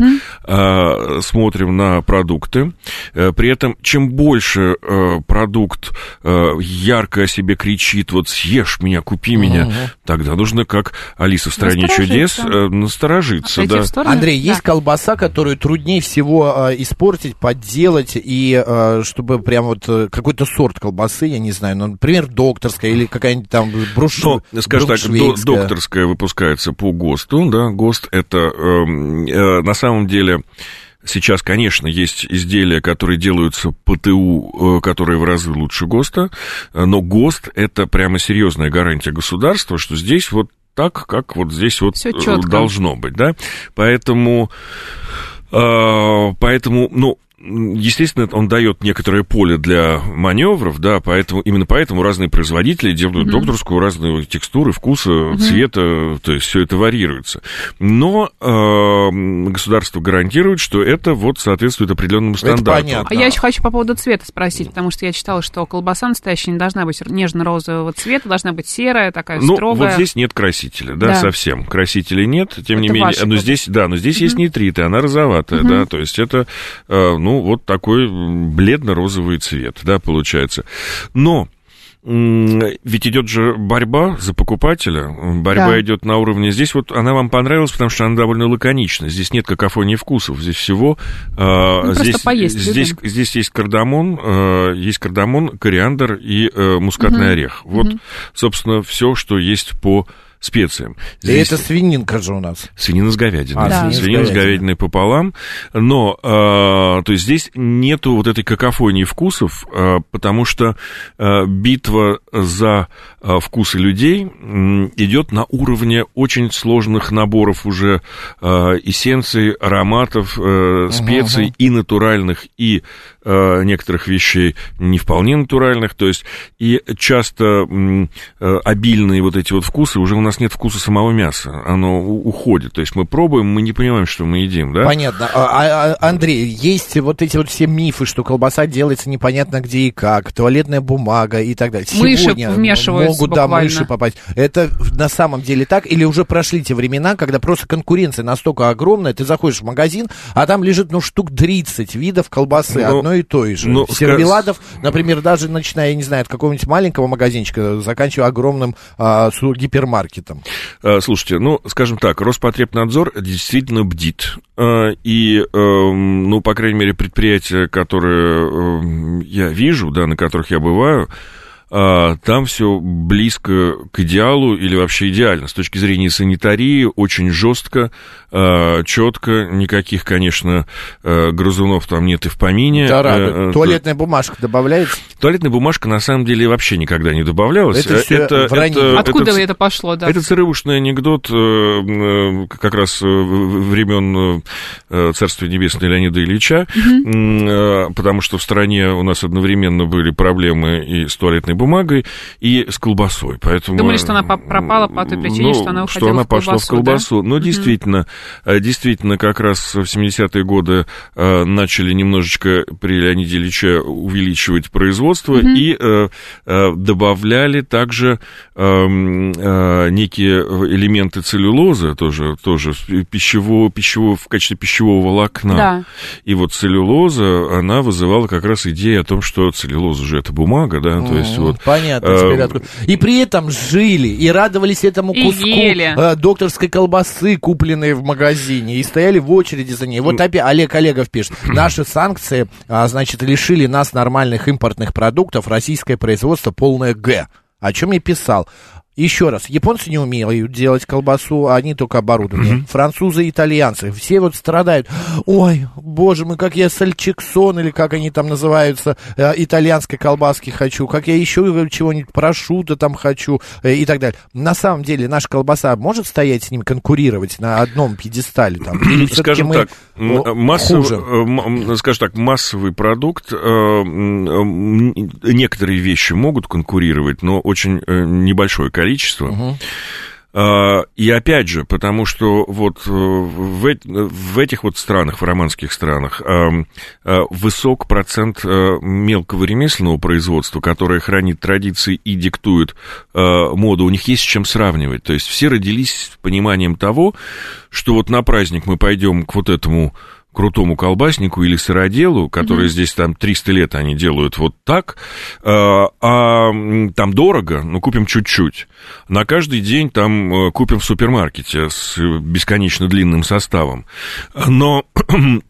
А, смотрим на продукты. Э, При этом, чем больше э, продукт э, ярко о себе кричит, вот съешь меня, купи меня, тогда нужно, как Алиса в стране чудес, Насторожиться. э, насторожиться. Отойти да. Андрей, Да. есть колбаса, которую труднее всего э, испортить, подделать, и э, чтобы прям вот э, какой-то сорт колбасы, я не знаю, ну, например, докторская или какая-нибудь там бруш... Ну, скажем так, до- докторская выпускается по ГОСТу, да, ГОСТ это эм, э, на самом деле Сейчас, конечно, есть изделия, которые делаются по ТУ, э, которые в разы лучше ГОСТа, э, но ГОСТ – это прямо серьезная гарантия государства, что здесь вот так, как вот здесь вот э, должно быть, да. Поэтому, э, поэтому, ну, естественно, он дает некоторое поле для маневров, да, поэтому, именно поэтому разные производители делают докторскую, разные текстуры, вкуса, цвета, то есть все это варьируется. Но э, государство гарантирует, что это вот соответствует определенному стандарту. понятно. А я еще хочу по поводу цвета спросить, потому что я читала, что колбаса настоящая не должна быть нежно-розового цвета, должна быть серая, такая Ну, строгая. вот здесь нет красителя, да, Да. совсем. Красителей нет, тем не Это менее. ваша Но здесь, да, но здесь есть нитриты, она розоватая, да, то есть это, э, ну, вот такой бледно-розовый цвет, да, получается. Но ведь идет же борьба за покупателя, борьба Да. идет на уровне. Здесь вот она вам понравилась, потому что она довольно лаконична. Здесь нет какофонии вкусов, здесь всего. э, Ну, здесь, поесть здесь, здесь есть кардамон, э, есть кардамон, кориандр и э, мускатный орех. Вот, собственно, все, что есть по специям. И Здесь это свининка же у нас. свинина с говядиной. А, Да. свинина, с говядиной. пополам. Но, э, то есть здесь нету вот этой какофонии вкусов, э, потому что э, битва за э, вкусы людей м, идет на уровне очень сложных наборов уже э, эссенций, ароматов, э, специй и натуральных, и э, некоторых вещей не вполне натуральных. То есть и часто э, обильные вот эти вот вкусы, уже у нас нет вкуса самого мяса, оно уходит. То есть мы пробуем, мы не понимаем, что мы едим, да? Понятно. А, а, Андрей, есть вот эти вот все мифы, что колбаса делается непонятно где и как, туалетная бумага и так далее. Мыши Сегодня вмешиваются могут, да, буквально. мыши попасть. Это на самом деле так? Или уже прошли те времена, когда просто конкуренция настолько огромная, ты заходишь в магазин, а там лежит, ну, штук 30 видов колбасы, Ну, одной и той же. ну, Сервеладов, например, даже начиная, я не знаю, от какого-нибудь маленького магазинчика, заканчивая огромным а, гипермаркетом. Э, Слушайте, ну, скажем так, Роспотребнадзор действительно бдит. Э, И, эм, ну, по крайней мере, предприятия, которые эм, я вижу, да, на которых я бываю, там все близко к идеалу или вообще идеально. С точки зрения санитарии очень жестко, четко, никаких, конечно, э, грызунов там нет и в помине. Да, Э, радует. э, Туалетная бумажка добавляется? Туалетная бумажка на самом деле вообще никогда не добавлялась. Это всё вранье. Откуда это- это пошло, да? это царевушный анекдот э, э, как раз э, времен э, Царствия Небесного Леонида Ильича, э, потому что в стране у нас одновременно были проблемы и с туалетной бумагой и с колбасой. Поэтому, Думали, что она пропала по той причине, ну, что она что уходила она в пошла в колбасу, да? колбасу. Но действительно, э, действительно, как раз в 70-е годы э, начали немножечко при Леониде Ильиче увеличивать производство и э, э, добавляли также э, э, некие элементы целлюлозы, тоже, тоже пищевого, пищевого, в качестве пищевого волокна. Да. И вот целлюлоза, она вызывала как раз идею о том, что целлюлоза же это бумага, да, то есть вот... Понятно э, теперь откуда. И при этом жили, и радовались этому И куску ели. э, докторской колбасы, купленной в магазине, и стояли в очереди за ней. Вот опять Олег Олегов пишет, наши санкции, а, значит, лишили нас нормальных импортных продуктов, российское производство полное Г. О чем я писал. Еще раз, японцы не умеют делать колбасу, они только оборудование. Французы, итальянцы, все вот страдают. Ой, боже мой, как я сальчиксон, или как они там называются, э, итальянской колбаски хочу, как я еще чего-нибудь прошута там хочу, э, и так далее. На самом деле, наша колбаса может стоять с ним, конкурировать на одном пьедестале там? Или Скажем так, массов- хуже? э, скажем так, массовый продукт, э, м, некоторые вещи могут конкурировать, но очень э, небольшое количество. А, И опять же, потому что вот э, в, в этих вот странах, в романских странах, а, высок процент э, мелкого ремесленного производства, которое хранит традиции и диктует э, моду, у них есть с чем сравнивать. То есть все родились с пониманием того, что вот на праздник мы пойдем к вот этому крутому колбаснику или сыроделу, который здесь там 300 лет они делают вот так, э, а м, там дорого, ну, купим чуть-чуть. На каждый день там э, купим в супермаркете с бесконечно длинным составом. Но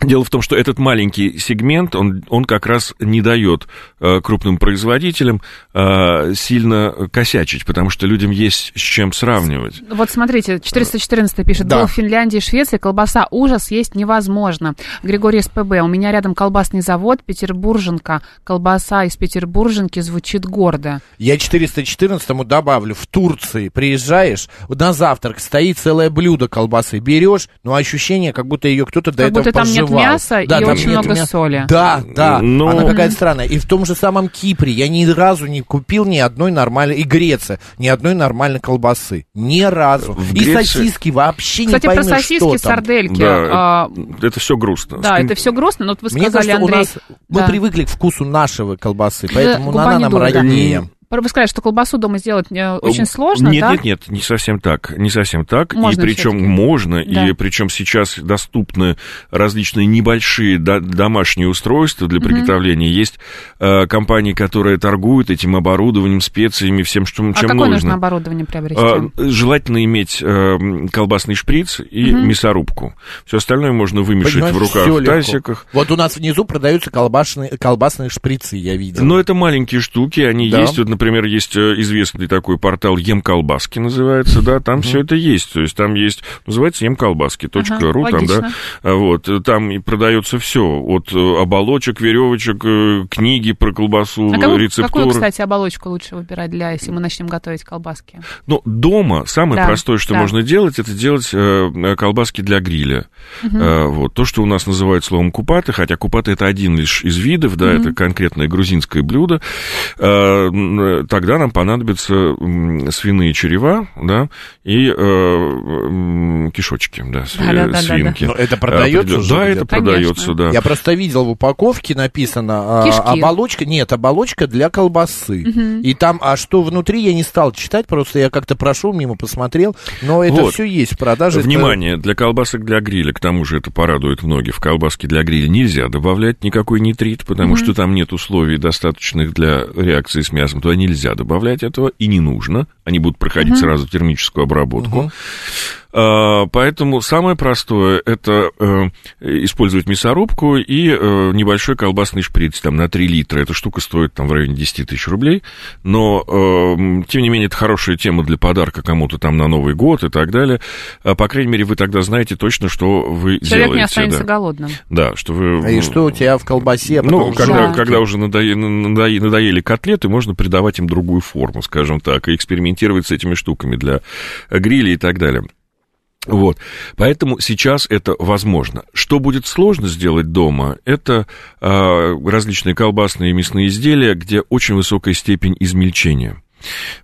Дело в том, что этот маленький сегмент, он, он как раз не дает э, крупным производителям э, сильно косячить, потому что людям есть с чем сравнивать. Вот смотрите, 414 пишет, Да. был в Финляндии и Швеции, колбаса ужас, есть невозможно. Григорий СПБ, у меня рядом колбасный завод, Петербурженка, колбаса из Петербурженки звучит гордо. Я 414-му добавлю, в Турции приезжаешь, на завтрак стоит целое блюдо колбасы, берешь, но ощущение, как будто ее кто-то до Как этого будто там нет мяса и там очень много мяса. соли. Да, да, Ну- она какая-то странная. И в том же самом Кипре я ни разу не купил ни одной нормальной, и Греция, ни одной нормальной колбасы. Ни разу. В и Греции- сосиски вообще Кстати, не про поймешь, сосиски, что там. сардельки. Да, а, Это все грустно. да, это все грустно, но вот вы Мне сказали, кажется, у Андрей... нас мы да. привыкли к вкусу нашего колбасы, Да, поэтому она нам да. роднее. Вы сказали, что колбасу дома сделать э, очень сложно, нет, да? Нет, нет, не совсем так. Не совсем так. Можно и причем можно, Да. и причем сейчас доступны различные небольшие до- домашние устройства для приготовления. Есть э, компании, которые торгуют этим оборудованием, специями, всем, что, А чем какое нужно. нужно оборудование приобрести? А, Желательно иметь э, колбасный шприц и мясорубку. Все остальное можно вымешать Понимаешь, в руках, в тазиках. Вот у нас внизу продаются колбасные, колбасные шприцы, я видел. Но это маленькие штуки, они Да. есть. Вот, например, есть э, известный такой портал Емколбаски называется, да, там все это есть. То есть там есть, называется емколбаски.ру, Ага, там, да, логично. а вот, э, там и продается все, от э, оболочек, веревочек, книги про колбасу, А рецептуры. какую, кстати, оболочку лучше выбирать для, если мы начнем готовить колбаски? Ну, дома самое Да, простое, что да. можно делать, это делать э, колбаски для гриля. Э, вот. То, что у нас называют словом купаты, хотя купаты это один лишь из видов, да, это конкретное грузинское блюдо, э, тогда нам понадобятся свиные черева, да, и э, кишочки, да, сви- Да, да, да, да, свинки. Но это Э, продается определенно. уже Да, это продается, да. Я просто видел в упаковке написано а, Кишки. оболочка, нет, оболочка для колбасы. И там, а что внутри, я не стал читать, просто я как-то прошел мимо, посмотрел, но это Вот. все есть в продаже. это- Внимание, для колбасок для гриля, к тому же это порадует многих, в колбаски для гриля нельзя добавлять никакой нитрит, потому что там нет условий достаточных для реакции с мясом, туда нельзя добавлять этого и не нужно, они будут проходить сразу термическую обработку. А, Поэтому самое простое это э, использовать мясорубку и э, небольшой колбасный шприц там, на 3 литра. Эта штука стоит там, в районе 10 тысяч рублей. Но, э, тем не менее, это хорошая тема для подарка кому-то там на Новый год и так далее. А, По крайней мере, вы тогда знаете точно, что вы Человек делаете. не останется да. голодным. Да, что вы... А И что у тебя в колбасе? а Ну, когда, Да. когда уже надоели, надоели, надоели котлеты, можно придавать им другую форму, скажем так, и экспериментировать с этими штуками для гриля и так далее. Вот. Поэтому сейчас это возможно. Что будет сложно сделать дома, это э, различные колбасные и мясные изделия, где очень высокая степень измельчения.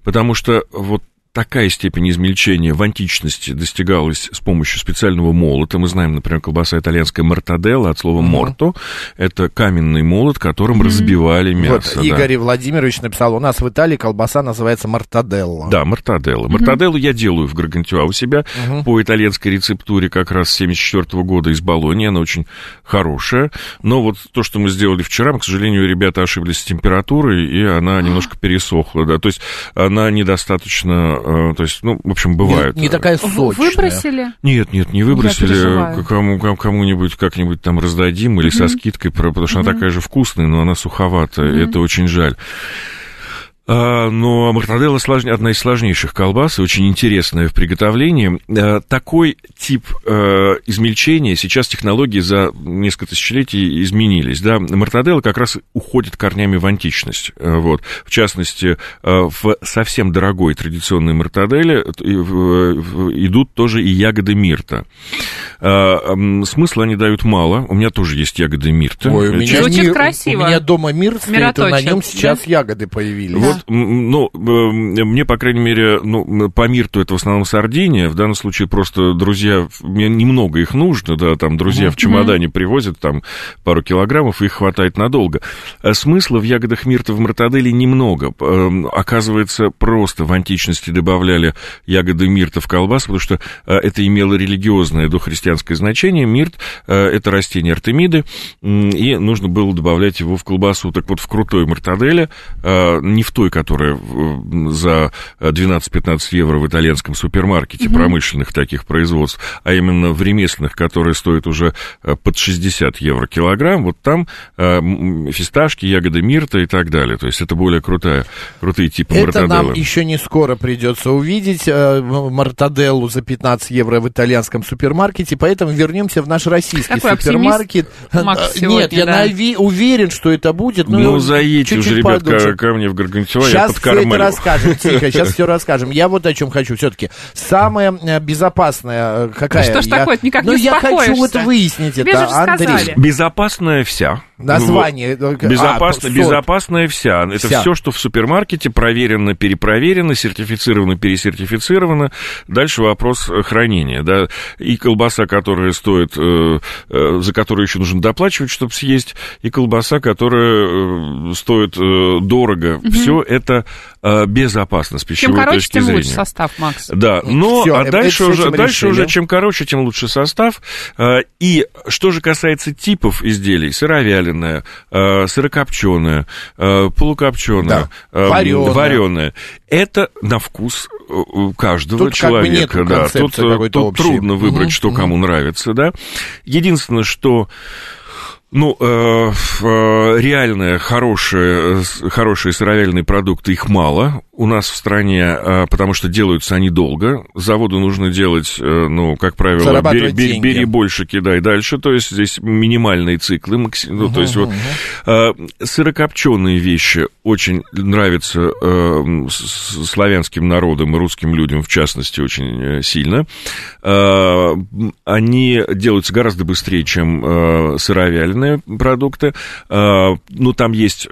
Потому что вот такая степень измельчения в античности достигалась с помощью специального молота. Мы знаем, например, колбаса итальянская мартаделла от слова морто. Это каменный молот, которым разбивали мясо. Вот да. Игорь Владимирович написал, у нас в Италии колбаса называется мартаделла. Да, мартаделла. Мартаделлу я делаю в Гаргантюа у себя по итальянской рецептуре как раз с 74 года из Болонии. Она очень хорошая. Но вот то, что мы сделали вчера, мы, к сожалению, ребята ошиблись с температурой, и она немножко пересохла. Да. То есть она недостаточно... э, То есть, ну, в общем, бывает. Не, не такая В- сочная. Выбросили? Нет, нет, не выбросили. Кому, кому- кому-нибудь как-нибудь там раздадим или со скидкой, про- потому что она такая же вкусная, но она суховатая. Это очень жаль. А, но мартаделла слож- одна из сложнейших колбас, очень интересная в приготовлении. А, Такой тип э, измельчения сейчас технологии за несколько тысячелетий изменились. Да? Мартаделла как раз уходит корнями в античность. Вот. В частности, в совсем дорогой традиционной в- идут тоже и ягоды мирта. А, Смысла они дают мало. У меня тоже есть ягоды мирта. Ой, у меня, Звучит мир- красиво. у меня дома мир стоит, и на нем сейчас ягоды появились. Вот, м, ну, э, мне, по крайней мере, ну, по мирту это в основном Сардиния, в данном случае просто друзья, мне немного их нужно, да, там друзья в чемодане привозят там пару килограммов, их хватает надолго. А Смысла в ягодах мирта в мартаделе немного. Э, Оказывается, просто в античности добавляли ягоды мирта в колбас, потому что э, это имело религиозное дохристианское значение. Мирт э, это растение артемиды, и нужно было добавлять его в колбасу. Так вот, в крутой мартаделе, не в той, которая э, за 12-15 евро в итальянском супермаркете промышленных таких производств, а именно в ремесленных, которые стоят уже э, под 60 евро килограмм, вот там э, фисташки, ягоды мирта и так далее. То есть это более крутая, крутые типы Это нам мартаделлы. еще не скоро придется увидеть э, мартаделлу за 15 евро в итальянском супермаркете, поэтому вернемся в наш российский оптимист супермаркет. Макс сегодня, Нет, я да. нави- уверен, что это будет. Ну, Ну, заедьте уже, ребят, ко, ко мне в Я Сейчас все это расскажем, тихо, сейчас все расскажем. Я вот о чем хочу все-таки. Самая э, безопасная э, какая? что ж Я- такое, никак Ну, не я хочу вот выяснить Тебе это, Андрей. сказали. Безопасная вся. Название. э, а, Безопасно, сорт. безопасная вся. Это Вся. все, что в супермаркете проверено, перепроверено, сертифицировано, пересертифицировано. Дальше вопрос э, хранения. Да? И колбаса, которая стоит, э, э, за которую еще нужно доплачивать, чтобы съесть, и колбаса, которая э, стоит э, дорого. Все это э, безопасно с Чем пищевой короче, точки тем зрения. лучше состав, Макс. Да, но Всё, а дальше, уже, дальше решили. уже чем короче, тем лучше состав. А, И что же касается типов изделий, сыровяленое, а, сырокопченое, а, полукопченое, Да, варёное. вареное, это на вкус э, каждого Тут как бы человека. да. Тут, э, тут общей. трудно выбрать, Мгм, что мгм. кому нравится, да. Единственное, что ну, э, э, реальные хорошие, э, хорошие сыровяльные продукты, их мало у нас в стране, э, потому что делаются они долго. Заводу нужно делать, э, ну, как правило, бери, бери- бери больше, кидай дальше. То есть здесь минимальные циклы. макси- ну, то есть вот э, сырокопченые вещи очень нравятся славянским народам и русским людям, в частности, очень сильно. Они делаются гораздо быстрее, чем сыровяленые продукты. Э, Ну, там есть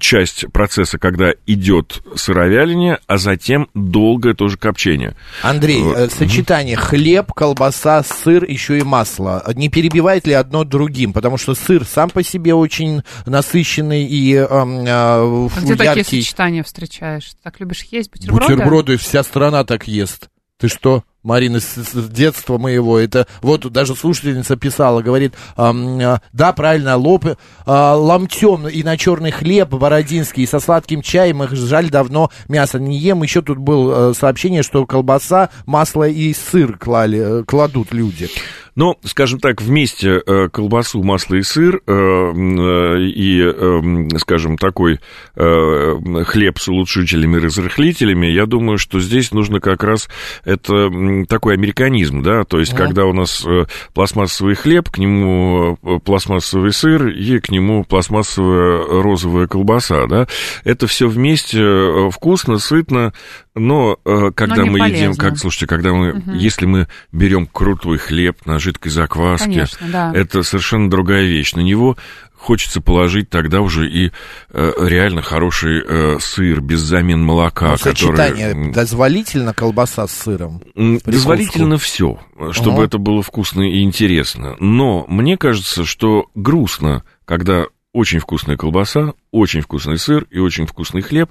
часть процесса, когда идет сыровяление, а затем долгое тоже копчение. Андрей, Вот. э, сочетание хлеб, колбаса, сыр, еще и масло. Не перебивает ли одно другим? Потому что сыр сам по себе очень насыщенный и эм, э, А где такие сочетания встречаешь? Ты так любишь есть бутерброды? Бутерброды вся страна так ест. Ты что? Марина, с, с детства моего, это вот даже слушательница писала, говорит, ам, а, да, правильно, лоб а, ломтем и на черный хлеб бородинский, и со сладким чаем, их жаль, давно мясо не ем. Еще тут было сообщение, что колбаса, масло и сыр клали, э, кладут люди. Но, скажем так, вместе э, колбасу, масло и сыр э, э, и, э, скажем, такой э, хлеб с улучшителями и разрыхлителями, я думаю, что здесь нужно как раз это такой американизм, да, то есть, когда у нас э, пластмассовый хлеб, к нему э, пластмассовый сыр и к нему пластмассовая розовая колбаса, да, это все вместе э, вкусно, сытно, но когда не мы едим, полезно. как, слушайте, когда мы, если мы берем крутой хлеб на жидкой закваске, Конечно, да. это совершенно другая вещь. На него хочется положить тогда уже и э, реально хороший э, сыр без замен молока, Ну, который... сочетание дозволительно колбаса с сыром. Прикуску. Дозволительно все, чтобы Ага. это было вкусно и интересно. Но мне кажется, что грустно, когда очень вкусная колбаса, очень вкусный сыр и очень вкусный хлеб.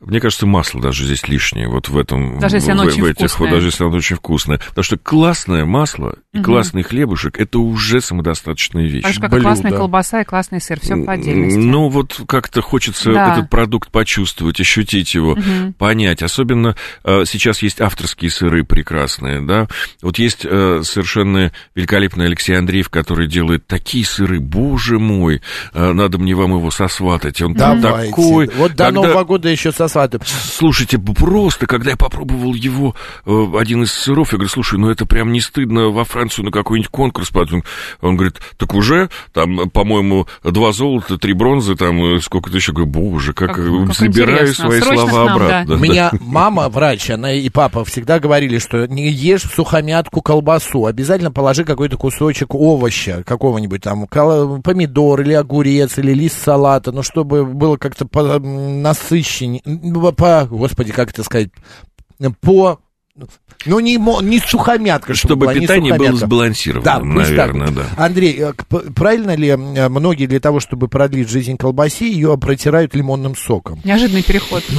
Мне кажется, масло даже здесь лишнее. Вот в этом... Даже если в, оно очень в этих, вкусное. вот даже если оно очень вкусное. Потому что классное масло и Мгм. классный хлебушек это уже самодостаточная вещь. Так же, как блюдо. классная колбаса и классный сыр. Все по отдельности. Ну, вот как-то хочется Да. этот продукт почувствовать, ощутить его, Мгм. понять. Особенно э, сейчас есть авторские сыры прекрасные, да. Вот есть э, совершенно великолепный Алексей Андреев, который делает такие сыры, боже мой, э, надо мне вам его сосватать. Он там Давайте. такой... Вот до когда- Нового года еще сосватываем. Слушайте, просто, когда я попробовал его, э, один из сыров, я говорю, слушай, ну это прям не стыдно во Францию на какой-нибудь конкурс подать. Он говорит, так уже, там, по-моему, два золота, три бронзы, там, э, сколько-то еще. Говорю, боже, как, Как- забираю интересно. свои Срочно слова нам, обратно. У меня мама врач, она и папа всегда говорили, что не ешь в сухомятку колбасу, обязательно положи какой-то кусочек овоща, какого-нибудь там, помидор или огурец, или лист салата, ну, чтобы было как-то по, насыщеннее, по, господи, как это сказать, по... Ну, не, не сухомятка, чтобы, Чтобы была, не питание было сбалансировано, Да, пусть так. наверное, да. Андрей, э, правильно ли многие для того, чтобы продлить жизнь колбасе, ее протирают лимонным соком? Неожиданный переход.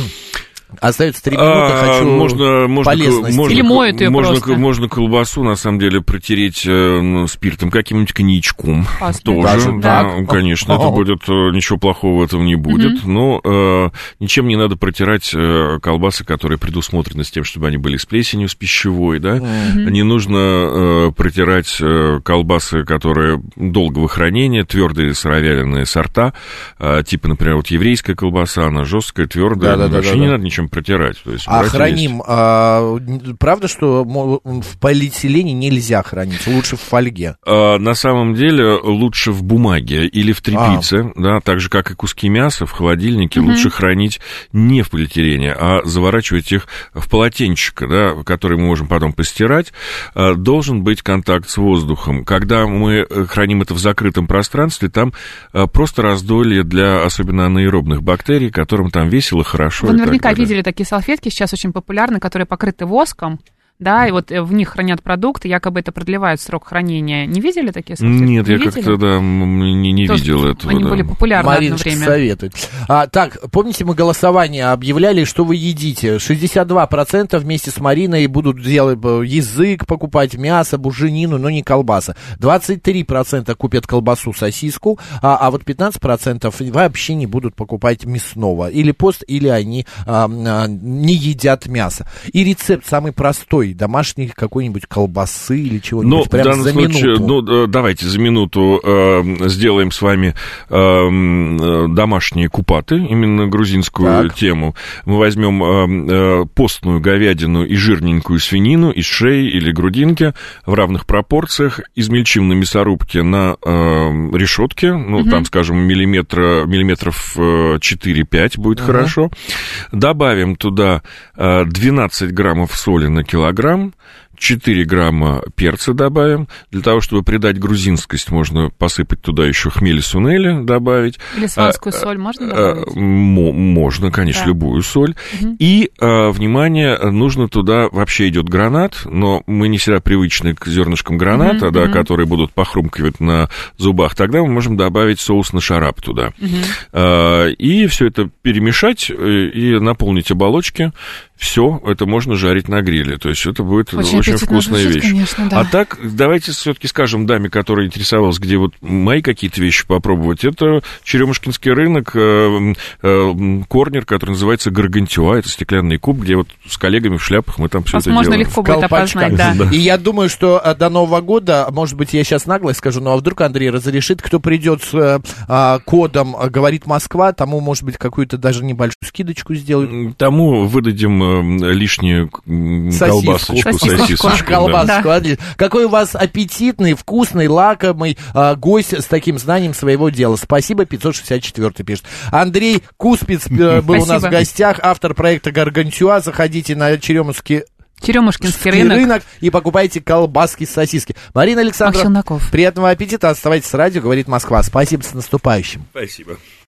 Остается три минуты, А, хочу можно, можно, полезности. можно, Или моют её можно, просто. можно колбасу, на самом деле, протереть э, ну, спиртом, каким-нибудь коньячком. Классно. Тоже, Даже да, так? конечно, это будет, э, ничего плохого в этом не будет, но э, ничем не надо протирать э, колбасы, которые предусмотрены с тем, чтобы они были с плесенью, с пищевой, да, не нужно э, протирать э, колбасы, которые долгого хранения, твердые сыровяленые сорта, э, типа, например, вот еврейская колбаса, она жесткая, твердая, вообще не надо ничем протирать. То есть А храним, а, н- правда, что в полиэтилене нельзя хранить, лучше в фольге? А, На самом деле лучше в бумаге или в тряпице, да, так же, как и куски мяса в холодильнике, лучше хранить не в полиэтилене, а заворачивать их в полотенчико, да, который мы можем потом постирать. А, Должен быть контакт с воздухом. Когда мы э, храним это в закрытом пространстве, там а, просто раздолье для особенно анаэробных бактерий, которым там весело, хорошо. Вы наверняка далее. Видели такие салфетки, сейчас очень популярны, которые покрыты воском, да, и вот э, в них хранят продукты, якобы это продлевает срок хранения. Не видели такие салфетки? Нет, Не я как-то, да, не, не Тоже видел этого. Они да. были популярны одно Мариночка время. советует. А, так, помните, мы голосование объявляли, что вы едите? 62% вместе с Мариной будут делать э, язык, покупать мясо, буженину, но не колбаса. 23% купят колбасу, сосиску, а, а вот 15% вообще не будут покупать мясного. Или пост, или они а, а, не едят мясо. И рецепт самый простой, домашний какой-нибудь колбасы или Ну, чего-нибудь в данном за случае, минуту. ну, э, давайте за минуту э, сделаем с вами э, м, э, домашние купаты, именно грузинскую Так. тему. Мы возьмем э, э, постную говядину и жирненькую свинину из шеи или грудинки в равных пропорциях, измельчим на мясорубке на э, решетке, ну, там, скажем, миллиметра, миллиметров э, 4-5 будет хорошо. Добавим туда э, 12 граммов соли на килограмм, грамм 4 грамма перца добавим. Для того, чтобы придать грузинскость, можно посыпать туда еще хмели сунели добавить. Или сванскую А, соль можно Э, добавить? мо- Можно, конечно, Да. любую соль. И, э, внимание, нужно туда, вообще идет гранат, но мы не всегда привычны к зернышкам граната, Мгм, да, мгм. которые будут похрумкивать на зубах. Тогда мы можем добавить соус на шарап туда. Э, И все это перемешать э, и наполнить оболочки. Все, это можно жарить на гриле. То есть это будет очень, аппетитно вкусная звучит, вещь. конечно, да. А так, давайте все-таки скажем даме, которая интересовалась, где вот мои какие-то вещи попробовать. Это Черемушкинский рынок, э, э, корнер, который называется Гаргантюа. Это стеклянный куб, где вот с коллегами в шляпах мы там все это Возможно, делаем. легко будет опознать, да. И я думаю, что а, до Нового года, может быть, я сейчас нагло скажу, ну а вдруг Андрей разрешит, кто придет с э, а, кодом а, «Говорит Москва», тому, может быть, какую-то даже небольшую скидочку сделают. Тому выдадим э, лишнюю м, Сосиску. Колбасочку, колбасочку, да. Отлично. Какой у вас аппетитный, вкусный, лакомый а, гость с таким знанием своего дела. Спасибо, 564 пишет. Андрей Куспиц э, был у нас в Спасибо. гостях, автор проекта Гаргантюа. Заходите на Черемушский Черемушкинский рынок. рынок. и покупайте колбаски, сосиски. Марина Александровна, приятного аппетита. Оставайтесь с радио, говорит Москва. Спасибо, с наступающим. Спасибо.